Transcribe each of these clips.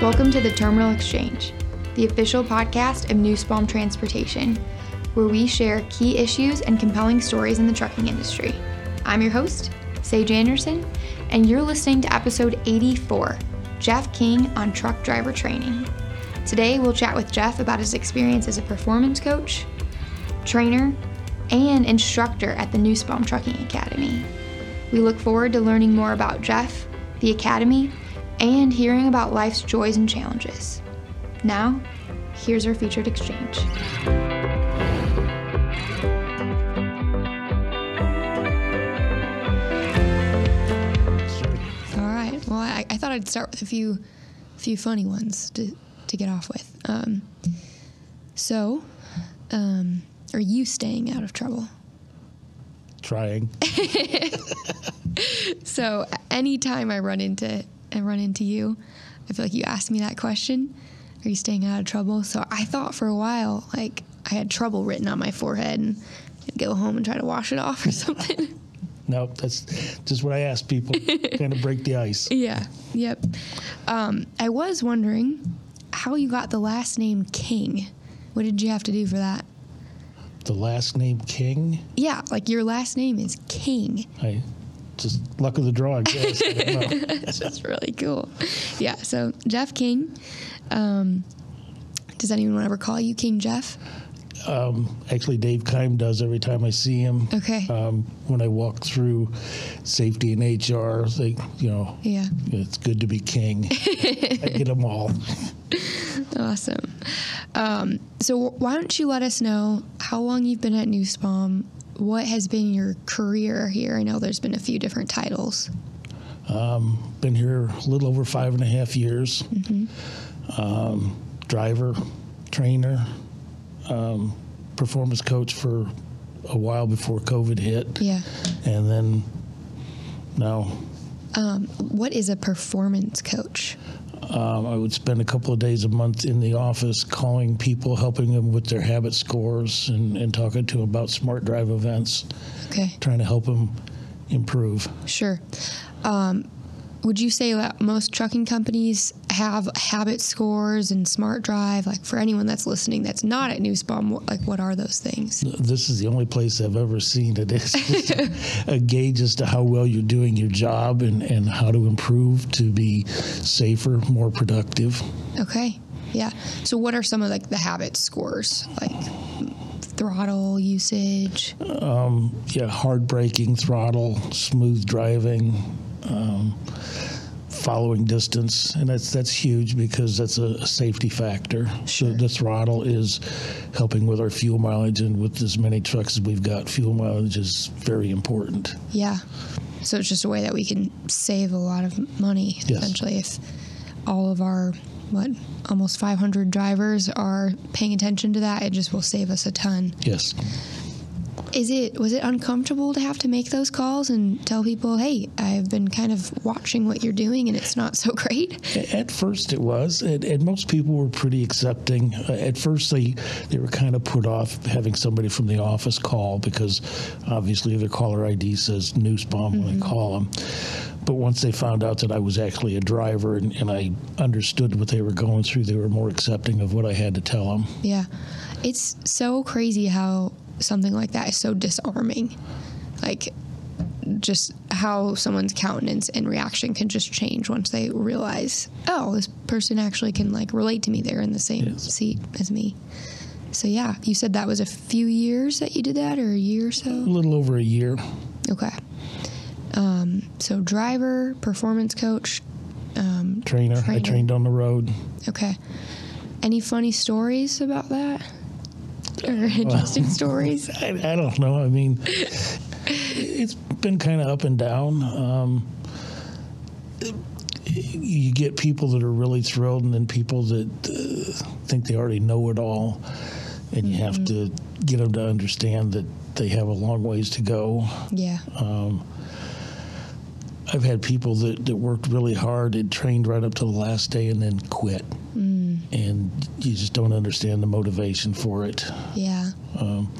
Welcome to the Terminal Exchange, the official podcast of Nussbaum Transportation, where we share key issues and compelling stories in the trucking industry. I'm your host, Sage Anderson, and you're listening to episode 84 Jeff King on truck driver training. Today, we'll chat with Jeff about his experience as a performance coach, trainer, and instructor at the Nussbaum Trucking Academy. We look forward to learning more about Jeff, the Academy, and hearing about life's joys and challenges. Now, here's our featured exchange. All right. Well, I, I thought I'd start with a few, few funny ones to to get off with. Um, so, um, are you staying out of trouble? Trying. So, anytime I run into I run into you, I feel like you ask me that question. Are you staying out of trouble? So I thought for a while like I had trouble written on my forehead and I'd go home and try to wash it off or something. No, that's just what I ask people. kind of break the ice. yeah. Yep. Um, I was wondering how you got the last name King. What did you have to do for that? The last name King. Yeah, like your last name is King. I just luck of the draw, I guess. I. That's really cool. Yeah, so Jeff King. Um, does anyone ever call you King Jeff? Um, actually, Dave Kime does every time I see him. Okay. Um, when I walk through safety and HR, they, you know, Yeah. it's good to be king. I get them all. Awesome. Um, so, why don't you let us know how long you've been at Nussbaum? What has been your career here? I know there's been a few different titles. Been here a little over five and a half years. Um, driver, trainer, um, performance coach for a while before COVID hit. Yeah. And then now What is a performance coach? um, I would spend a couple of days a month in the office calling people, helping them with their habit scores, and, and talking to them about smart drive events, Okay. trying to help them improve. Sure. Um, would you say that most trucking companies have habit scores and smart drive? Like for anyone that's listening that's not at what, like what are those things? This is the only place I've ever seen it. It's just a gauge as to how well you're doing your job and, and how to improve to be safer, more productive. Okay. Yeah. So what are some of like the habit scores? Like throttle usage? Um, Yeah, hard braking, throttle, smooth driving, um, following distance, and that's that's huge because that's a, safety factor. Sure. So the throttle is helping with our fuel mileage, and with as many trucks as we've got, fuel mileage is very important. Yeah. So it's just a way that we can save a lot of money Yes. essentially if all of our what almost 500 drivers are paying attention to that it just will save us a ton Yes. Is it was it uncomfortable to have to make those calls and tell people hey i've been kind of watching what you're doing and it's not so great At first, it was, and, and most people were pretty accepting. Uh, at first, they they were kind of put off having somebody from the office call because obviously their caller ID says Nussbaum when they call them. But once they found out that I was actually a driver and, and I understood what they were going through, they were more accepting of what I had to tell them. yeah it's so crazy how something like that is so disarming like just how someone's countenance and reaction can just change once they realize, oh, this person actually can like relate to me. They're in the same Yes. seat as me. So yeah, you said that was a few years that you did that, or a year or so. A little over a year. Okay. Um, so driver, performance coach. Um, Trainer. I trained on the road. okay. Any funny stories about that? Or interesting stories? I, I don't know. I mean, it's been kind of up and down. Um, you get people that are really thrilled, and then people that uh, think they already know it all, and you have to get them to understand that they have a long ways to go. Yeah. Um, I've had people that, that worked really hard and trained right up to the last day and then quit. And you just don't understand the motivation for it. Yeah. Um,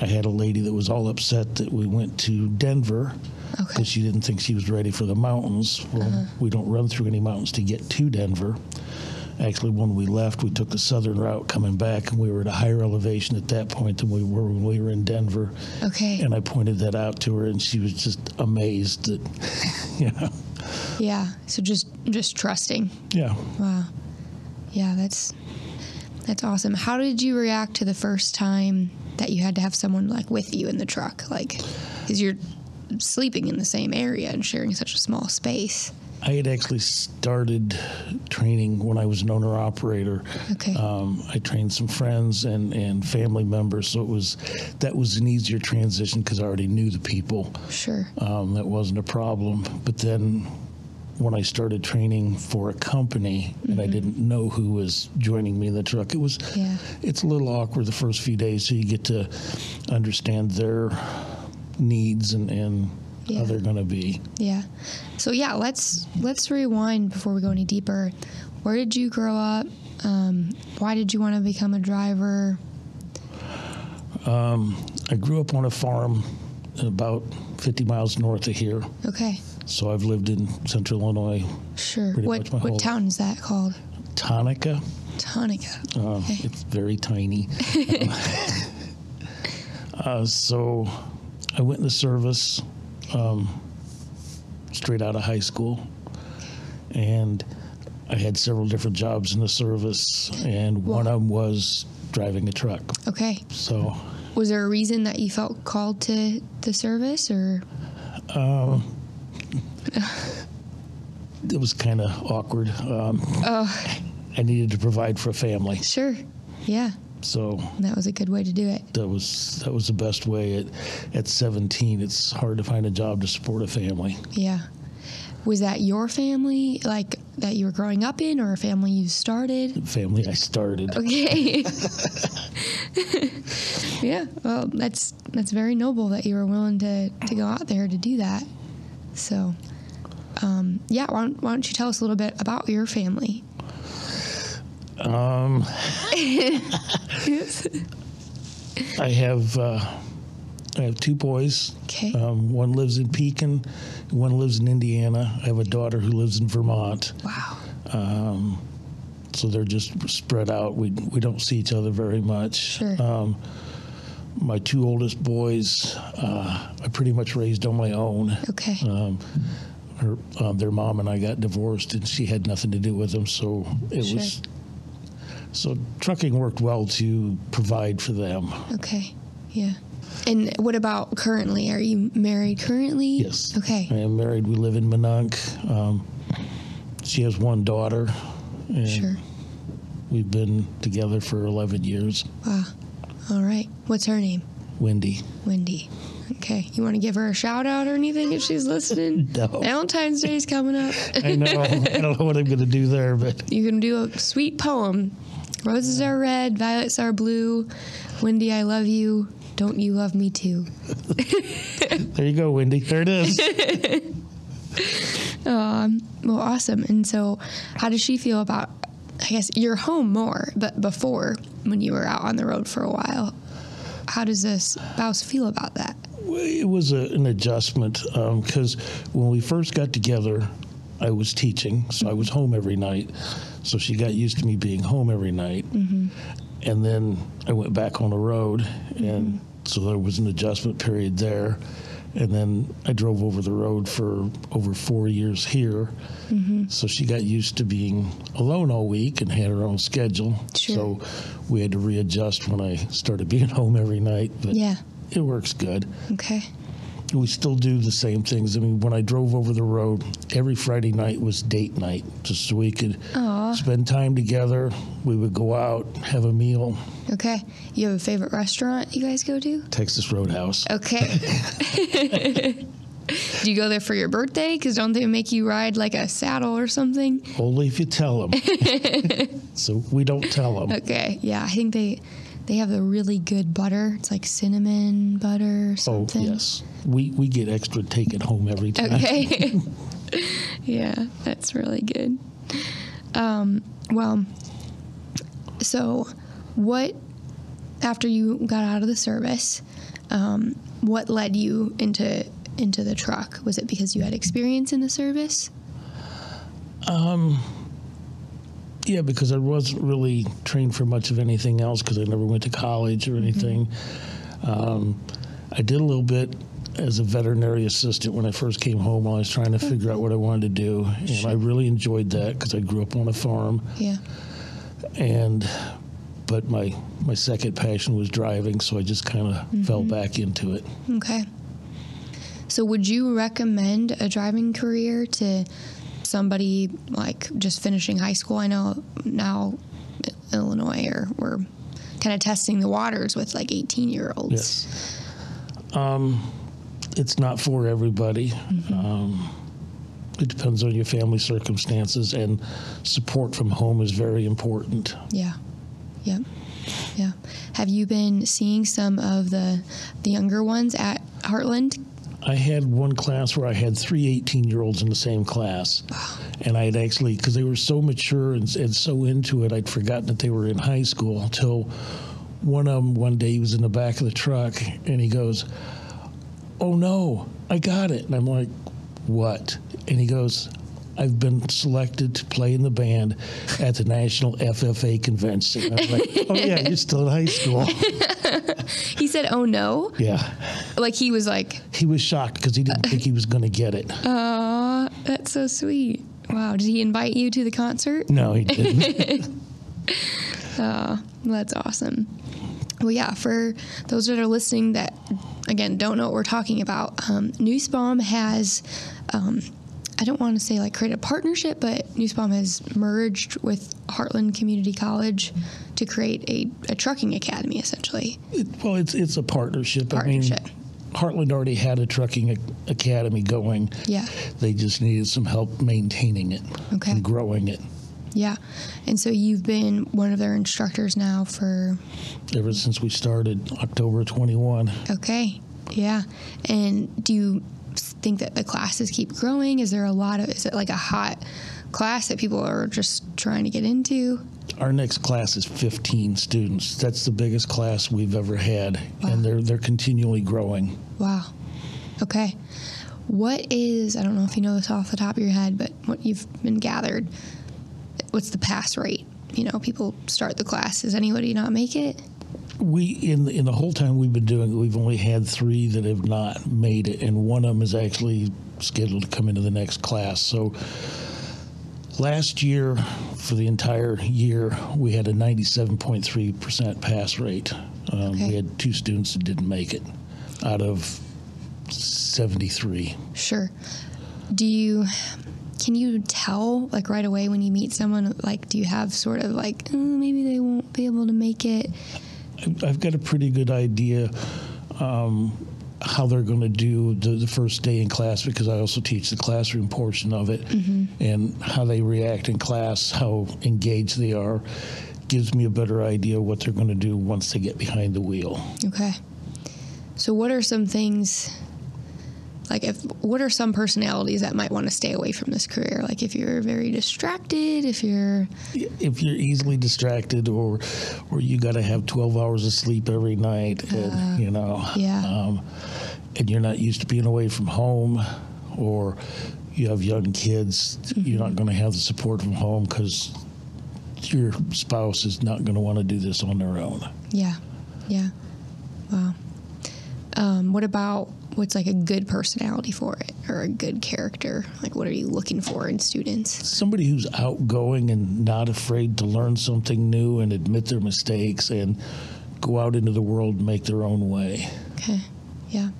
I had a lady that was all upset that we went to Denver Okay. because she didn't think she was ready for the mountains. Well, uh-huh. we don't run through any mountains to get to Denver. Actually, when we left, we took the southern route coming back, and we were at a higher elevation at that point than we were when we were in Denver. Okay. And I pointed that out to her, and she was just amazed that, you know, Yeah. So just just trusting. yeah. Wow. Yeah, that's that's awesome. How did you react to the first time that you had to have someone like with you in the truck? Like, because you're sleeping in the same area and sharing such a small space. I had actually started training when I was an owner operator. Okay. Um, I trained some friends and, and family members, so it was that was an easier transition because I already knew the people. Sure. Um, that wasn't a problem. But then when I started training for a company and I didn't know who was joining me in the truck, it was Yeah. it's a little awkward the first few days, so you get to understand their needs and, and Yeah. how they're going to be. Yeah. So yeah, let's let's rewind before we go any deeper. Where did you grow up? Um, why did you want to become a driver? I grew up on a farm about 50 miles north of here, Okay. So I've lived in central Illinois. Sure. What what whole- town is that called? Tonica, Tonica. uh, Okay. it's very tiny. uh, so I went in the service um, straight out of high school, and I had several different jobs in the service, and one of them was driving a truck. Okay. So Was there a reason that you felt called to the service or it was kind of awkward. Um, I needed to provide for a family, Sure. Yeah. so That was a good way to do it. that was that was the best way. At at 17, it's hard to find a job to support a family. Yeah. Was that your family, like that you were growing up in, or a family you started? Family I started. Okay. yeah. Well, that's that's very noble that you were willing to to go out there to do that. So, um, yeah. Why don't, why don't you tell us a little bit about your family? Um, I have uh, I have two boys. Okay. Um, one lives in Pekin, one lives in Indiana. I have a daughter who lives in Vermont. Wow. so they're just spread out. We we don't see each other very much. Sure. Um, my two oldest boys, uh, I pretty much raised on my own. Okay. Um, her, um, their mom and I got divorced, and she had nothing to do with them. So it Sure. was. So trucking worked well to provide for them. Okay. Yeah. And what about currently? Are you married currently? Yes. Okay. I am married. We live in Minonk. Um, she has one daughter, and Sure. we've been together for 11 years. Wow. All right. What's her name? Wendy. Wendy. Okay. You want to give her a shout out or anything if she's listening? No. Valentine's Day is coming up. I know. I don't know what I'm going to do there, but You can do a sweet poem. Roses are red, violets are blue. Wendy, I love you. Don't you love me too? there you go, Wendy. There it is. Well, awesome. And so, how does she feel about, I guess, you're home more, but before when you were out on the road for a while? How does the spouse feel about that? it was a, an adjustment um, because when we first got together, I was teaching, so I was home every night. So she got used to me being home every night. Mm-hmm. And then I went back on the road, and mm-hmm. so there was an adjustment period there. And then I drove over the road for over four years here. Mm-hmm. So she got used to being alone all week and had her own schedule. Sure. So we had to readjust when I started being home every night. But Yeah. it works good. Okay. We still do the same things. I mean, when I drove over the road, every Friday night was date night, just so we could oh, Aw. spend time together. We would go out, have a meal. Okay. You have a favorite restaurant you guys go to? Texas Roadhouse. Okay. Do you go there for your birthday? Because don't they make you ride like a saddle or something? Only if you tell them. so we don't tell them. Okay. Yeah, I think they they have the really good butter. It's like cinnamon butter or Oh something. yes, we we get extra take it home every time. Okay. yeah, that's really good. Um, well, So, what after you got out of the service, um, what led you into into the truck? Was it because you had experience in the service? Um, Yeah, because I wasn't really trained for much of anything else because I never went to college or anything. Um, I did a little bit as a veterinary assistant when I first came home while I was trying to figure out what I wanted to do. And I really enjoyed that because I grew up on a farm. Yeah. And but my my second passion was driving, so I just kind of fell back into it. Okay. So, would you recommend a driving career to somebody like just finishing high school? I know now Illinois or we're kind of testing the waters with like 18 year olds. Yes. Um, it's not for everybody. Um, it depends on your family circumstances, and support from home is very important. Yeah. Yep. Yeah. Have you been seeing some of the the younger ones at Heartland? I had one class where I had three 18 year olds in the same class. And I had actually, because they were so mature and, and so into it, I'd forgotten that they were in high school until one of them one day he was in the back of the truck and he goes, Oh no, I got it. And I'm like, What? And he goes, I've been selected to play in the band at the National FFA convention. I'm like, Oh, yeah, you're still in high school. He said, "Oh no!" yeah. Like he was like, He was shocked because he didn't think he was going to get it. "Aw, that's so sweet." Wow. Did he invite you to the concert? No, he didn't. Oh, that's awesome. Well, yeah, for those that are listening that, again, don't know what we're talking about, um, Nussbaum has, um, I don't want to say like create a partnership, but Nussbaum has merged with Heartland Community College to create a, a trucking academy, essentially. It, well, it's it's a partnership. Partnership. I mean, Heartland already had a trucking academy going. Yeah. They just needed some help maintaining it Okay. and growing it. Yeah. And so you've been one of their instructors now for, Ever since we started, October 21. okay. Yeah. And do you think that the classes keep growing? Is there a lot of, is it like a hot class that people are just trying to get into? Our next class is 15 students. That's the biggest class we've ever had, and they're they're continually growing. Wow. Okay. What is, I don't know if you know this off the top of your head, but what you've been gathered, what's the pass rate? You know, people start the class. Does anybody not make it? We in the, in the whole time we've been doing it, we've only had three that have not made it, and one of them is actually scheduled to come into the next class. So last year, for the entire year, we had a 97.3 percent pass rate. Um, Okay. We had two students that didn't make it out of 73. Sure. Do you can you tell like right away when you meet someone like do you have sort of like oh, maybe they won't be able to make it? I've- got a pretty good idea um, how they're going to do the, the first day in class because I also teach the classroom portion of it and how they react in class, how engaged they are, gives me a better idea what they're going to do once they get behind the wheel. Okay. So what are some things like if what are some personalities that might want to stay away from this career? Like if you're very distracted, if you're If you're easily distracted or or you got to have 12 hours of sleep every night and you know yeah. um, and you're not used to being away from home or you have young kids you're not going to have the support from home because your spouse is not going to want to do this on their own Yeah. Yeah. Wow. Um, what about what's like a good personality for it or a good character? Like, what are you looking for in students? somebody who's outgoing and not afraid to learn something new and admit their mistakes and go out into the world and make their own way Okay. Yeah.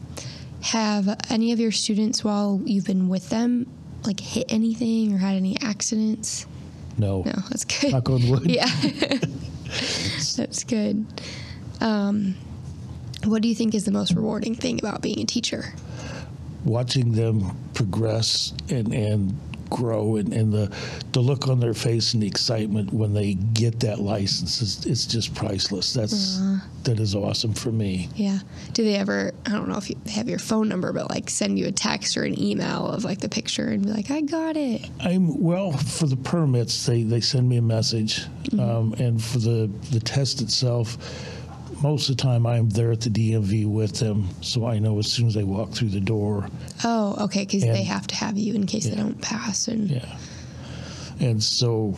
Have any of your students, while you've been with them, like hit anything or had any accidents? no, No, that's good. knock on wood Yeah. That's good. Um, what do you think is the most rewarding thing about being a teacher? watching them progress and, and grow and, and the the look on their face and the excitement when they get that license is it's just priceless. That's that is awesome for me. Yeah. Do they ever? I don't know if you they have your phone number, but like send you a text or an email of like the picture and be like, "I got it." I'm well for the permits. They they send me a message, um, and for the the test itself, most of the time I'm there at the DMV with them, so I know as soon as they walk through the door. Oh, okay, because they have to have you in case they don't pass. And Yeah, and so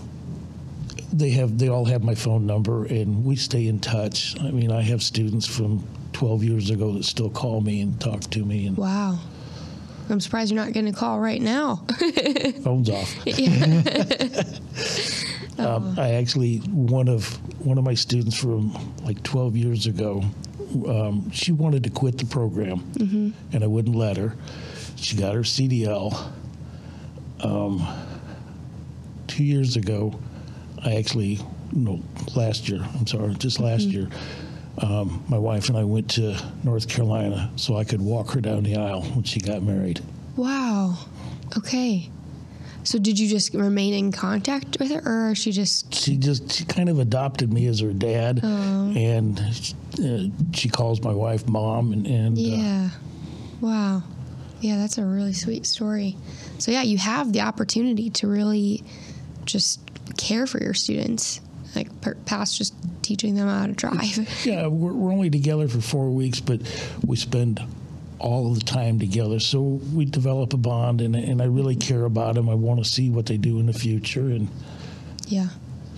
they have they all have my phone number, and we stay in touch. I mean, I have students from 12 years ago that still call me and talk to me, and wow, I'm surprised you're not getting a call right now. phones off. Um, I actually one of one of my students from like 12 years ago. Um, she wanted to quit the program, and I wouldn't let her. She got her CDL. Um, two years ago, I actually no last year. I'm sorry, just last year. Um, my wife and I went to North Carolina so I could walk her down the aisle when she got married. Wow. Okay. So did you just remain in contact with her, or she just? she just she kind of adopted me as her dad, and uh, she calls my wife mom, and, and uh, Yeah. Wow. Yeah, that's a really sweet story. So yeah, you have the opportunity to really just care for your students, like per- past just teaching them how to drive. yeah, we're, we're only together for four weeks, but we spend all the time together. So we develop a bond, and and I really care about them. I want to see what they do in the future, and yeah.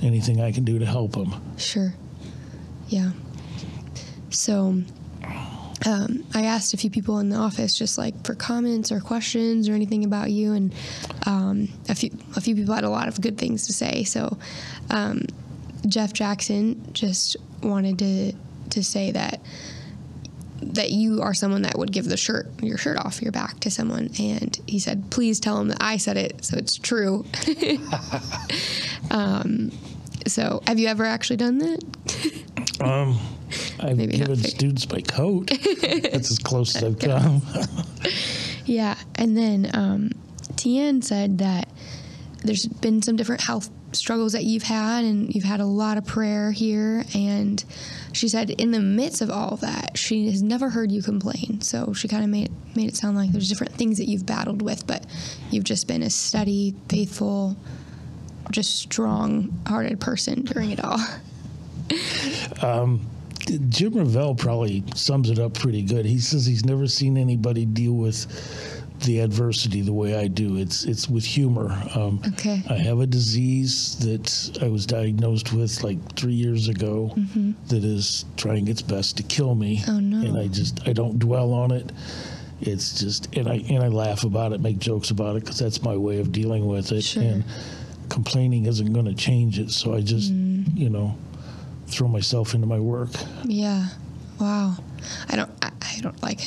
anything I can do to help them. Sure. Yeah. So, um, I asked a few people in the office just like for comments or questions or anything about you, and um, a few a few people had a lot of good things to say. So, um, Jeff Jackson just wanted to to say that that you are someone that would give the shirt your shirt off your back to someone and he said please tell him that i said it so it's true um, so have you ever actually done that Um, I've Maybe given students my coat. That's as close as I've come. Yeah, and then um, Tian said that there's been some different health struggles that you've had, and you've had a lot of prayer here. And she said, in the midst of all of that, she has never heard you complain. So she kind of made made it sound like there's different things that you've battled with, but you've just been a steady, faithful, just strong-hearted person during it all. um, Jim Revell probably sums it up pretty good. He says he's never seen anybody deal with the adversity the way I do. It's it's with humor. Um, Okay. I have a disease that I was diagnosed with like three years ago that is trying its best to kill me. Mm-hmm. Oh, no. And I just I don't dwell on it. It's just and I and I laugh about it, make jokes about it because that's my way of dealing with it. Sure. And complaining isn't going to change it. So I just Mm. you know throw myself into my work. Yeah. Wow. I don't. I, I don't like.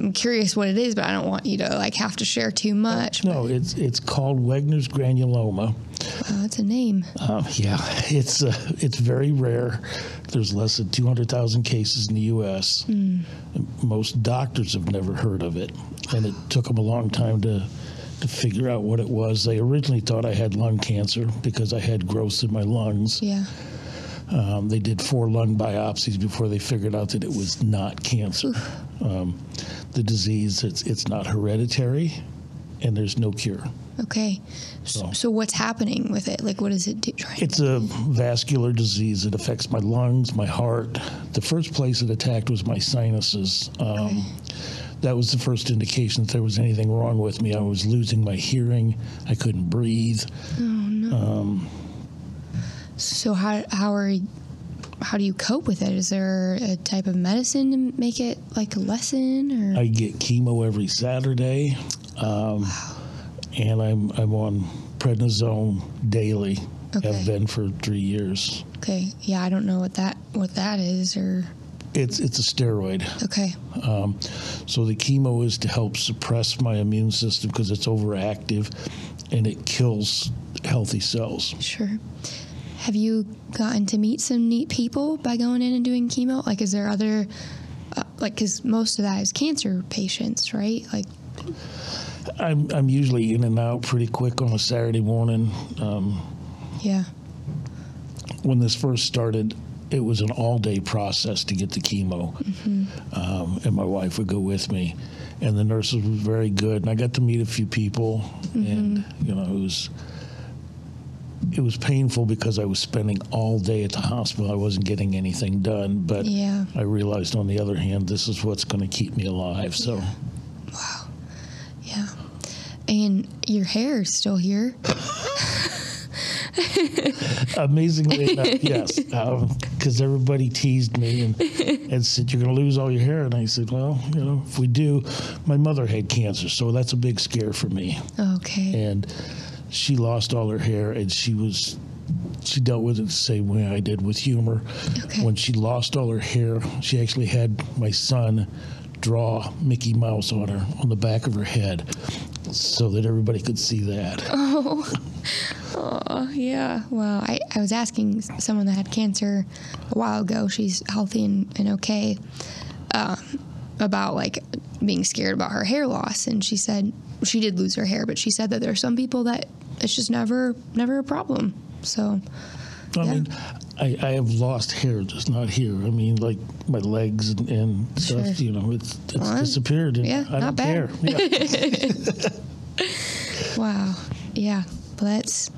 I'm curious what it is, but I don't want you to like have to share too much. No, it's it's called Wegener's granuloma. Wow, that's a name. Um, yeah, it's uh, it's very rare. There's less than 200,000 cases in the U.S. Most doctors have never heard of it, and it took them a long time to to figure out what it was. They originally thought I had lung cancer because I had growths in my lungs. Yeah. Um, they did four lung biopsies before they figured out that it was not cancer. Um, the disease it's it's not hereditary, and there's no cure. Okay. So, So- what's happening with it? Like, what is it do? Trying It's a vascular disease. It affects my lungs, my heart. The first place it attacked was my sinuses. Um, That was the first indication that there was anything wrong with me. I was losing my hearing. I couldn't breathe. Oh, no. Um, so how how are you, how do you cope with it? Is there a type of medicine to make it like lessen or? I get chemo every Saturday, um, and I'm I'm on prednisone daily. Okay. Have been for three years. okay. Yeah, I don't know what that what that is or. It's it's a steroid. Okay. Um, so the chemo is to help suppress my immune system because it's overactive, and it kills healthy cells. Sure. Have you gotten to meet some neat people by going in and doing chemo? Like, is there other, uh, like, because most of that is cancer patients, right? Like, I'm I'm usually in and out pretty quick on a Saturday morning. Um, Yeah. when this first started, it was an all day process to get the chemo, um, and my wife would go with me, and the nurses were very good, and I got to meet a few people, and you know it was. It was painful because I was spending all day at the hospital. I wasn't getting anything done, but Yeah. I realized on the other hand, this is what's going to keep me alive. So Wow. Yeah. And your hair is still here. amazingly enough, yes, um, because everybody teased me and, and said you're going to lose all your hair, and I said, well, you know, if we do, my mother had cancer, so that's a big scare for me, Okay. and she lost all her hair, and she was. She dealt with it the same way I did with humor. Okay. When she lost all her hair, she actually had my son draw Mickey Mouse on her on the back of her head, so that everybody could see that. Oh, oh yeah. Well, I, I was asking someone that had cancer a while ago. She's healthy and, and okay. Um, about like being scared about her hair loss, and she said she did lose her hair, but she said that there are some people that it's just never never a problem. So I Yeah. mean, I, I have lost hair, just not here. I mean, like my legs and, and stuff. You know, it's it's Well, disappeared, yeah, I not don't bad. care. Yeah. Wow. Yeah. But that's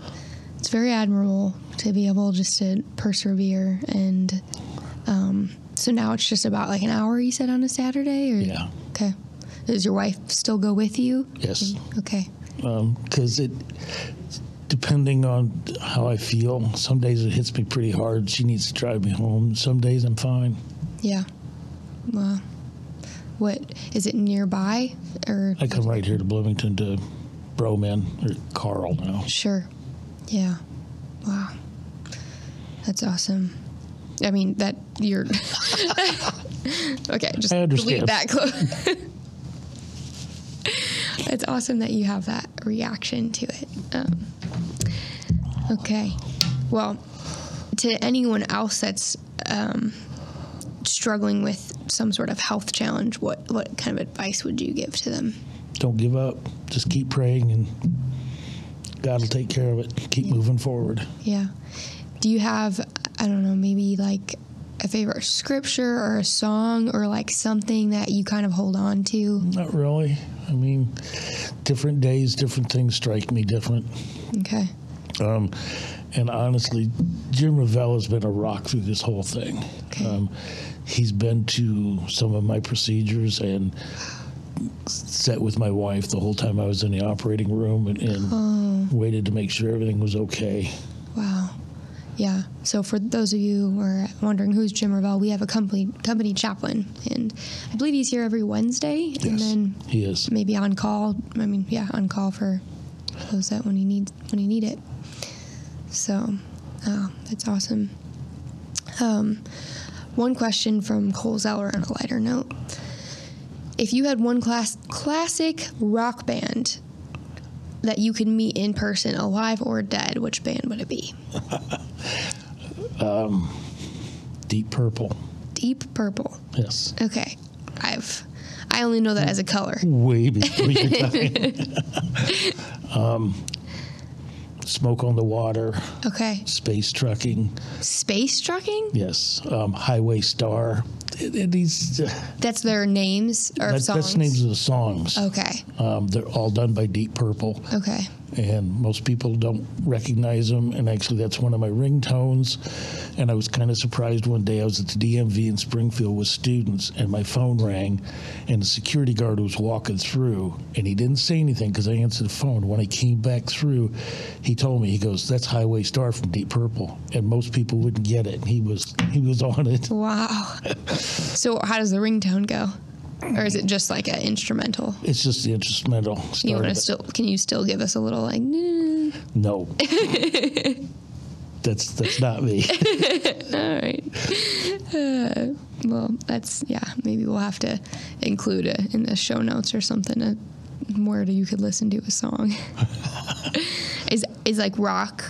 it's very admirable to be able just to persevere and um, so now it's just about like an hour you said on a Saturday or yeah. okay. Does your wife still go with you? Yes. Okay. Um, because it, depending on how I feel, some days it hits me pretty hard. She needs to drive me home. Some days I'm fine. Yeah. Wow. What is it nearby or I come right here to Bloomington to BroMenn or Carle now. Sure. Yeah. Wow. That's awesome. I mean that you're okay. Just I delete that quote. it's awesome that you have that reaction to it. Um, okay. Well, to anyone else that's um, struggling with some sort of health challenge, what what kind of advice would you give to them? Don't give up. Just keep praying, and God will take care of it. Keep moving forward. Yeah. Do you have, I don't know, maybe like a favorite scripture or a song or like something that you kind of hold on to? Not really. I mean, different days, different things strike me different. Okay. Um, and honestly, Jim Revell has been a rock through this whole thing. Okay. Um, he's been to some of my procedures and sat with my wife the whole time I was in the operating room and, and waited to make sure everything was okay. Yeah. So for those of you who are wondering who's Jim Revell, we have a company company chaplain, and I believe he's here every Wednesday, and then he is. maybe on call. I mean, yeah, on call for those that when he needs when you need it. So, oh, that's awesome. Um, one question from Cole Zeller on a lighter note: If you had one class classic rock band that you could meet in person, alive or dead, which band would it be? Deep purple. Deep Purple. Yes. Okay, I've I only know that as a color. Way before your time. um, smoke on the water, Okay, space trucking. space trucking. Yes. Um, Highway Star. These, uh, That's their names or that's, songs. that's names of the songs. Okay. Um, they're all done by Deep Purple, Okay. And most people don't recognize them. And actually, that's one of my ringtones. And I was kind of surprised one day. I was at the DMV in Springfield with students, and my phone rang, and the security guard was walking through, and he didn't say anything because I answered the phone. When I came back through, he told me, he goes, "That's Highway Star from Deep Purple," and most people wouldn't get it. And he was he was on it. Wow. so how does the ringtone go? Or is it just like an instrumental? It's just the instrumental. You want to still? Can you still give us a little like? "Nah." No. that's that's not me. All right. Uh, well, that's yeah. Maybe we'll have to include it in the show notes or something. A where you could listen to a song. is is like rock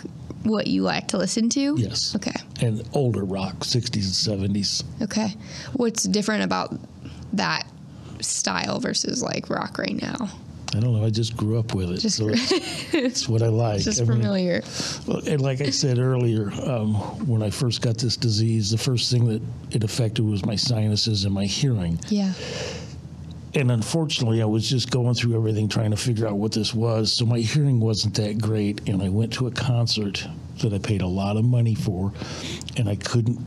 what you like to listen to? Yes. Okay. And older rock, 60s and 70s. Okay. What's different about that style versus like rock right now? I don't know. I just grew up with it, Just so it's, it's what I like. Just I mean, familiar. well, and like I said earlier, um, when I first got this disease, the first thing that it affected was my sinuses and my hearing. Yeah. And unfortunately, I was just going through everything trying to figure out what this was. So my hearing wasn't that great. And I went to a concert that I paid a lot of money for, and I couldn't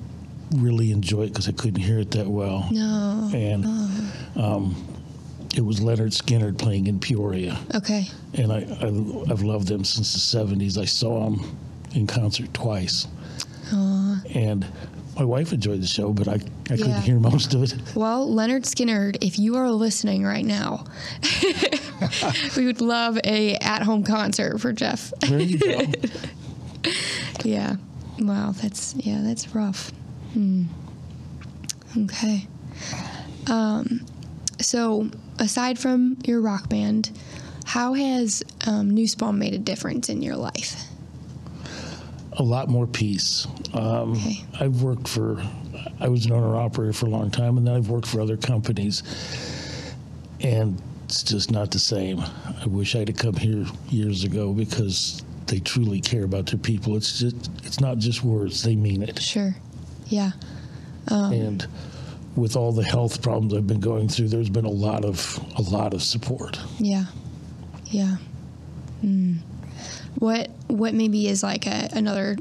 really enjoy it because I couldn't hear it that well. No. And um, it was Lynyrd Skynyrd playing in Peoria. Okay. And I, I, I've loved them since the 70s. I saw them in concert twice. And my wife enjoyed the show, but I, I Yeah. couldn't hear most of it. Well, Lynyrd Skynyrd, if you are listening right now, we would love a at-home concert for Jeff. There you go. Yeah. Wow. That's yeah. That's rough. Hmm. Okay. Um, so aside from your rock band, how has um, Nussbaum made a difference in your life? a lot more peace. Um, Okay. I've worked for, I was an owner operator for a long time, and then I've worked for other companies, and it's just not the same. I wish I'd have come here years ago because they truly care about their people. It's just, it's not just words; they mean it. Sure. Yeah. And with all the health problems I've been going through, there's been a lot of a lot of support. Yeah. Yeah. Mm. What what maybe is like a, another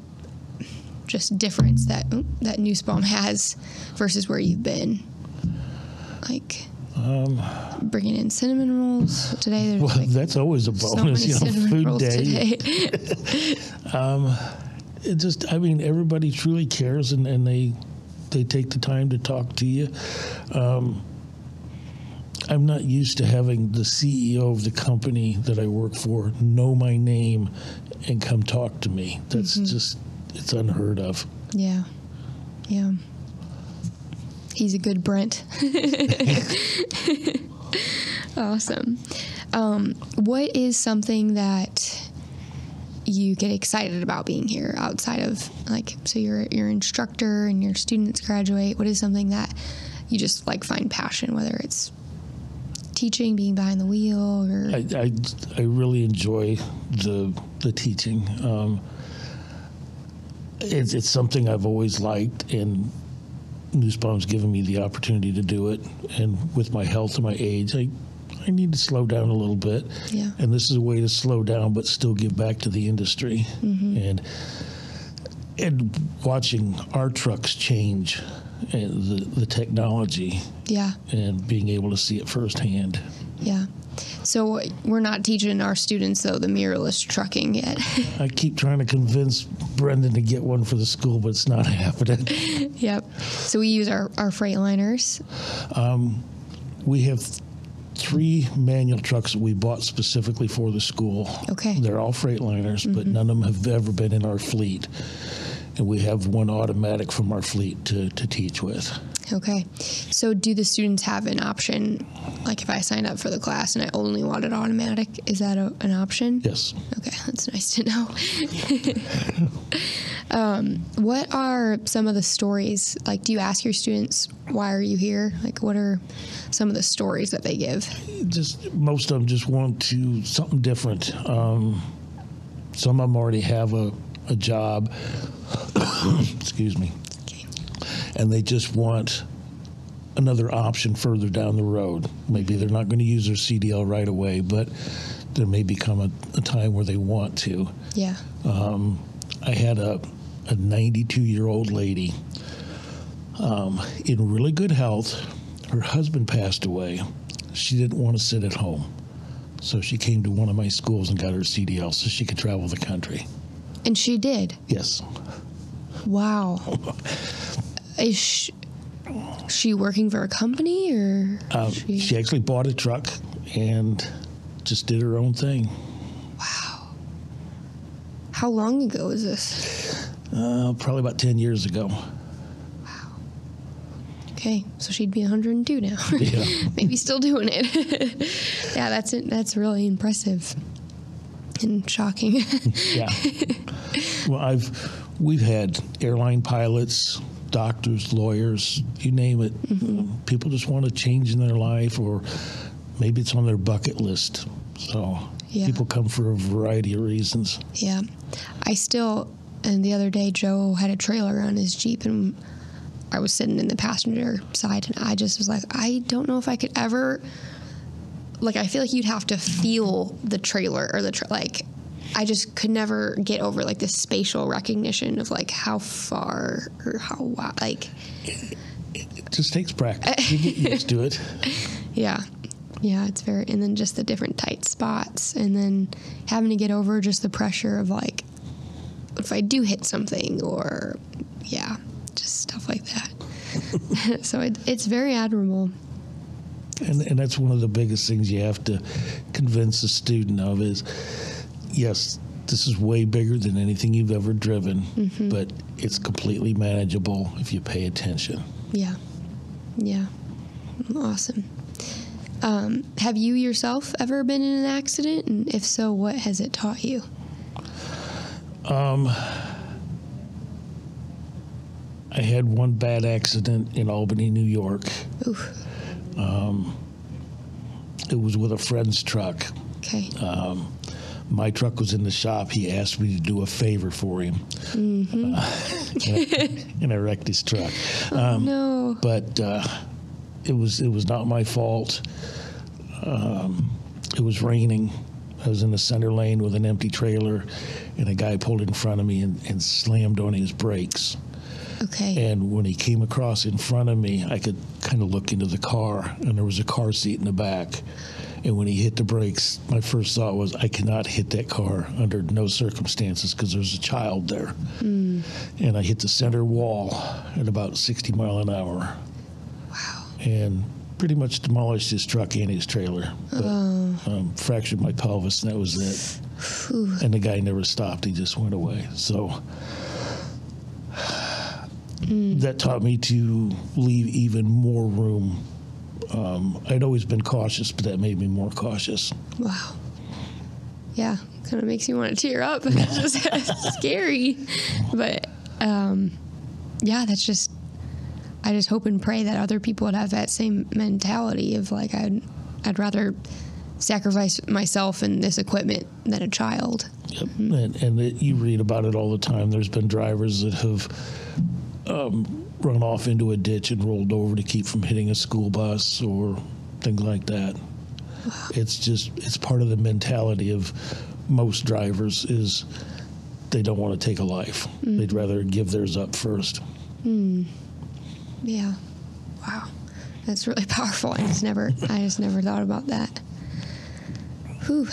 just difference that that Nussbaum has versus where you've been? Like bringing in cinnamon rolls today. There's Um, Well, like that's always a so bonus, you know, food day. today. it just i mean everybody truly cares and, and they they take the time to talk to you um, i'm not used to having the ceo of the company that i work for know my name and come talk to me that's just it's unheard of yeah. Yeah. He's a good Brent. awesome. Um, what is something that you get excited about being here outside of like so you're you're instructor and your students graduate what is something that you just like find passion whether it's teaching being behind the wheel or I, I, I really enjoy the the teaching. Um, it's, it's something I've always liked, and Nussbaum's given me the opportunity to do it. And with my health and my age, I I need to slow down a little bit. Yeah. And this is a way to slow down, but still give back to the industry. And and watching our trucks change, and the the technology, yeah and being able to see it firsthand. yeah so we're not teaching our students though the mirrorless trucking yet I keep trying to convince Brendan to get one for the school, but it's not happening. yep so we use our, our freightliners Um We have three manual trucks that we bought specifically for the school. Okay. They're all Freightliners, but mm-hmm. none of them have ever been in our fleet. And we have one automatic from our fleet to, to teach with. Okay. So do the students have an option? Like if I sign up for the class and I only wanted automatic, is that a, an option? Yes. Okay, that's nice to know. um, what are some of the stories? Like, do you ask your students, why are you here? Like, what are some of the stories that they give? Just most of them just want to something different. Um, some of them already have a, a job. Excuse me. And they just want another option further down the road. Maybe they're not going to use their CDL right away, but there may become a, a time where they want to. Yeah. I had a, a 92 year old lady um, in really good health. Her husband passed away. She didn't want to sit at home. So she came to one of my schools and got her CDL so she could travel the country. And she did. Yes. Wow. Is she, she working for a company or? Uh, she, she actually bought a truck and just did her own thing. Wow. How long ago was this? Uh, probably about 10 years ago. Wow. Okay, so she'd be 102 now. Yeah. Maybe still doing it. yeah, that's it. That's really impressive and shocking. Yeah. well, I've we've had airline pilots, doctors, lawyers, you name it. Mm-hmm. People just want to change in their life or maybe it's on their bucket list. So Yeah. people come for a variety of reasons. Yeah. I still, and the other day, Joe had a trailer on his Jeep, and I was sitting in the passenger side, and I just was like, I don't know if I could ever. Like, I feel like you'd have to feel the trailer or the, tra- like, I just could never get over, like, the spatial recognition of, like, how far or how wide. Like, It just takes practice. you get used to it. Yeah. Yeah, it's very, and then just the different tight spots, and then having to get over just the pressure of like, if I do hit something, or yeah, just stuff like that. so it, it's very admirable. And, and that's one of the biggest things you have to convince a student of is yes, this is way bigger than anything you've ever driven, Mm-hmm. but it's completely manageable if you pay attention. Yeah. Yeah. Awesome. Um, have you yourself ever been in an accident? And if so, what has it taught you? Um, I had one bad accident in Albany, New York. Oof. It was with a friend's truck. Okay. My truck was in the shop. He asked me to do a favor for him. Mm-hmm. Uh, and, I, wrecked his truck. Um, no. but uh, it was it was not my fault. Um, it was raining. I was in the center lane with an empty trailer, and a guy pulled in front of me and, and slammed on his brakes. Okay. And when he came across in front of me, I could kind of look into the car, and there was a car seat in the back. And when he hit the brakes, my first thought was, I cannot hit that car under no circumstances because there's a child there. And I hit the center wall at about 60 mile an hour wow. and pretty much demolished his truck and his trailer. But um, fractured my pelvis, and that was it. And the guy never stopped; he just went away. So that taught me to leave even more room. Um, I'd always been cautious, but that made me more cautious. Wow. Yeah, kind of makes you want to tear up. It's just scary. But um, yeah, that's just, I just hope and pray that other people would have that same mentality of like, I'd, I'd rather sacrifice myself and this equipment than a child. Yep. And, and it, you read about it all the time. There's been drivers that have um, run off into a ditch and rolled over to keep from hitting a school bus or things like that. It's just it's part of the mentality of most drivers is they don't want to take a life. Mm. They'd rather give theirs up first. Hmm. Yeah. Wow. That's really powerful. I just never, I just never thought about that. Whew.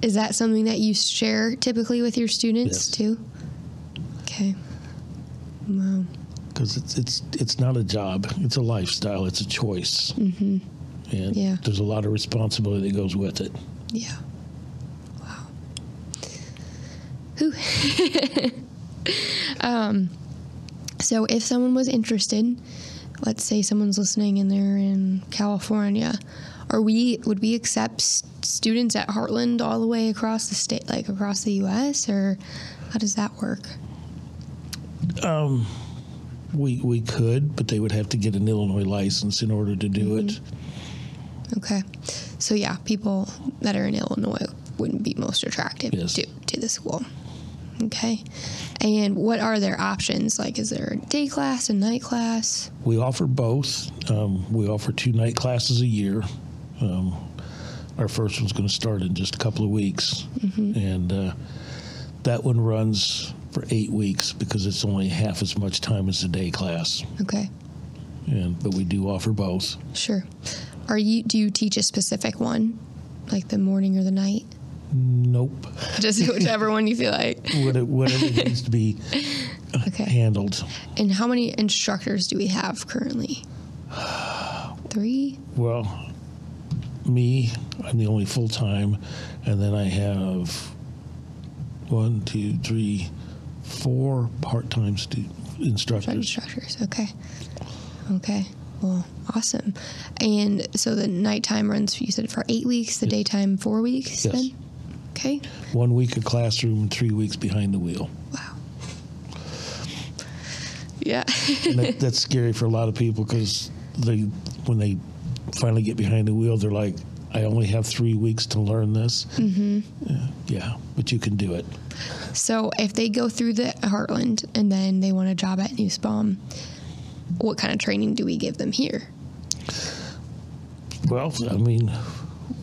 Is that something that you share typically with your students Yes. too? Okay. Wow. Because it's it's it's not a job; it's a lifestyle. It's a choice, mm-hmm. and Yeah. there's a lot of responsibility that goes with it. Yeah. Wow. Whew. um, so if someone was interested, let's say someone's listening and they're in California, are we would we accept students at Heartland all the way across the state, like across the U.S., or how does that work? We we could, but they would have to get an Illinois license in order to do it. Okay. So yeah, people that are in Illinois wouldn't be most attractive Yes. to, to the school. Okay. And what are their options? Like, is there a day class, and night class? We offer both. Um, we offer two night classes a year. Um, our first one's going to start in just a couple of weeks, and uh, that one runs for eight weeks because it's only half as much time as the day class. Okay. And but we do offer both. Sure. Are you, do you teach a specific one? Like the morning or the night? Nope. Just whichever one you feel like. Whatever, needs to be uh, Okay. handled. And how many instructors do we have currently? Three? Well, me, I'm the only full time, and then I have one, two, three, four part time stu- instructors. Instructors. Okay. Okay. Well, awesome. And so the nighttime runs, you said, for eight weeks, the daytime, four weeks Yes. then? Okay. One week of classroom, three weeks behind the wheel. Wow. Yeah. And that, that's scary for a lot of people because they, when they finally get behind the wheel, they're like, I only have three weeks to learn this. Mm-hmm. Yeah, yeah, but you can do it. So if they go through the Heartland and then they want a job at Nussbaum, what kind of training do we give them here? Well, I mean,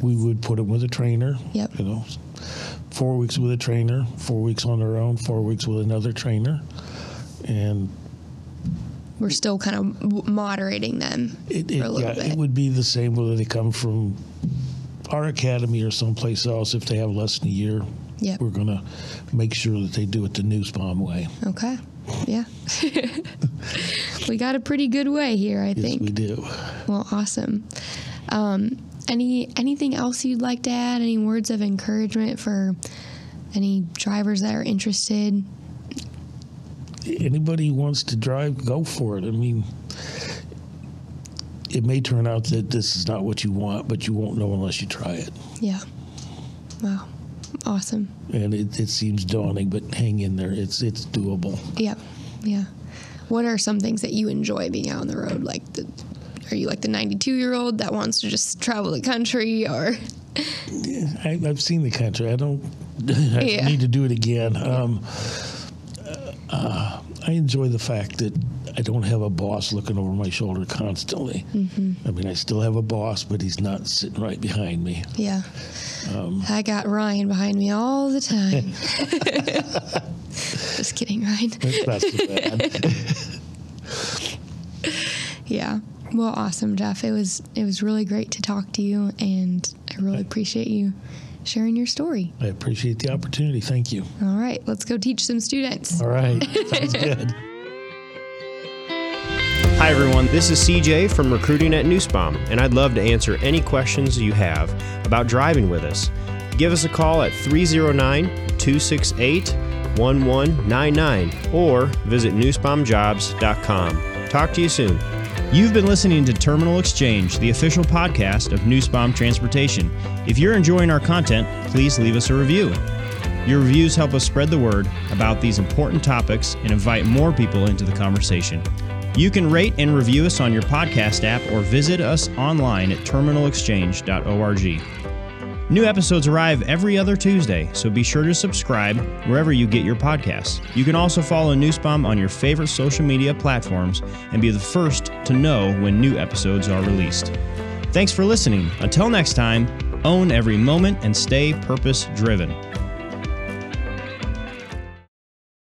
we would put them with a trainer. Yep. You know, four weeks with a trainer, four weeks on their own, four weeks with another trainer, and We're still kind of moderating them it, for a little yeah, bit. it would be the same whether they come from our academy or someplace else. If they have less than a year, Yep. we're going to make sure that they do it the Nussbaum way. Okay. Yeah. we got a pretty good way here, I Yes, think. we do. Well, awesome. Um, any anything else you'd like to add? Any words of encouragement for any drivers that are interested? Anybody who wants to drive, go for it. I mean, it may turn out that this is not what you want, but you won't know unless you try it. Yeah. Wow. Awesome. And it, it seems daunting, but hang in there. It's it's doable. Yeah. Yeah. What are some things that you enjoy being out on the road? Like, the, are you like the 92 year old that wants to just travel the country, or I, I've seen the country. I don't I Yeah. need to do it again. Um, uh, I enjoy the fact that I don't have a boss looking over my shoulder constantly. Mm-hmm. I mean, I still have a boss, but he's not sitting right behind me. yeah? I got Ryan behind me all the time. just kidding, Ryan. That's not so bad. Yeah. Well, awesome, Jeff. It was it was really great to talk to you, and I really appreciate you sharing your story. I appreciate the opportunity. Thank you. All right, let's go teach some students. All right. Sounds good. Hi, everyone. This is CJ from Recruiting at Nussbaum, and I'd love to answer any questions you have about driving with us. Give us a call at 309 268 1199 or visit nussbaumjobs.com. Talk to you soon. You've been listening to Terminal Exchange, the official podcast of Nussbaum Transportation. If you're enjoying our content, please leave us a review. Your reviews help us spread the word about these important topics and invite more people into the conversation. You can rate and review us on your podcast app or visit us online at terminalexchange.org. New episodes arrive every other Tuesday, so be sure to subscribe wherever you get your podcasts. You can also follow Nussbaum on your favorite social media platforms and be the first to know when new episodes are released. Thanks for listening. Until next time, own every moment and stay purpose driven.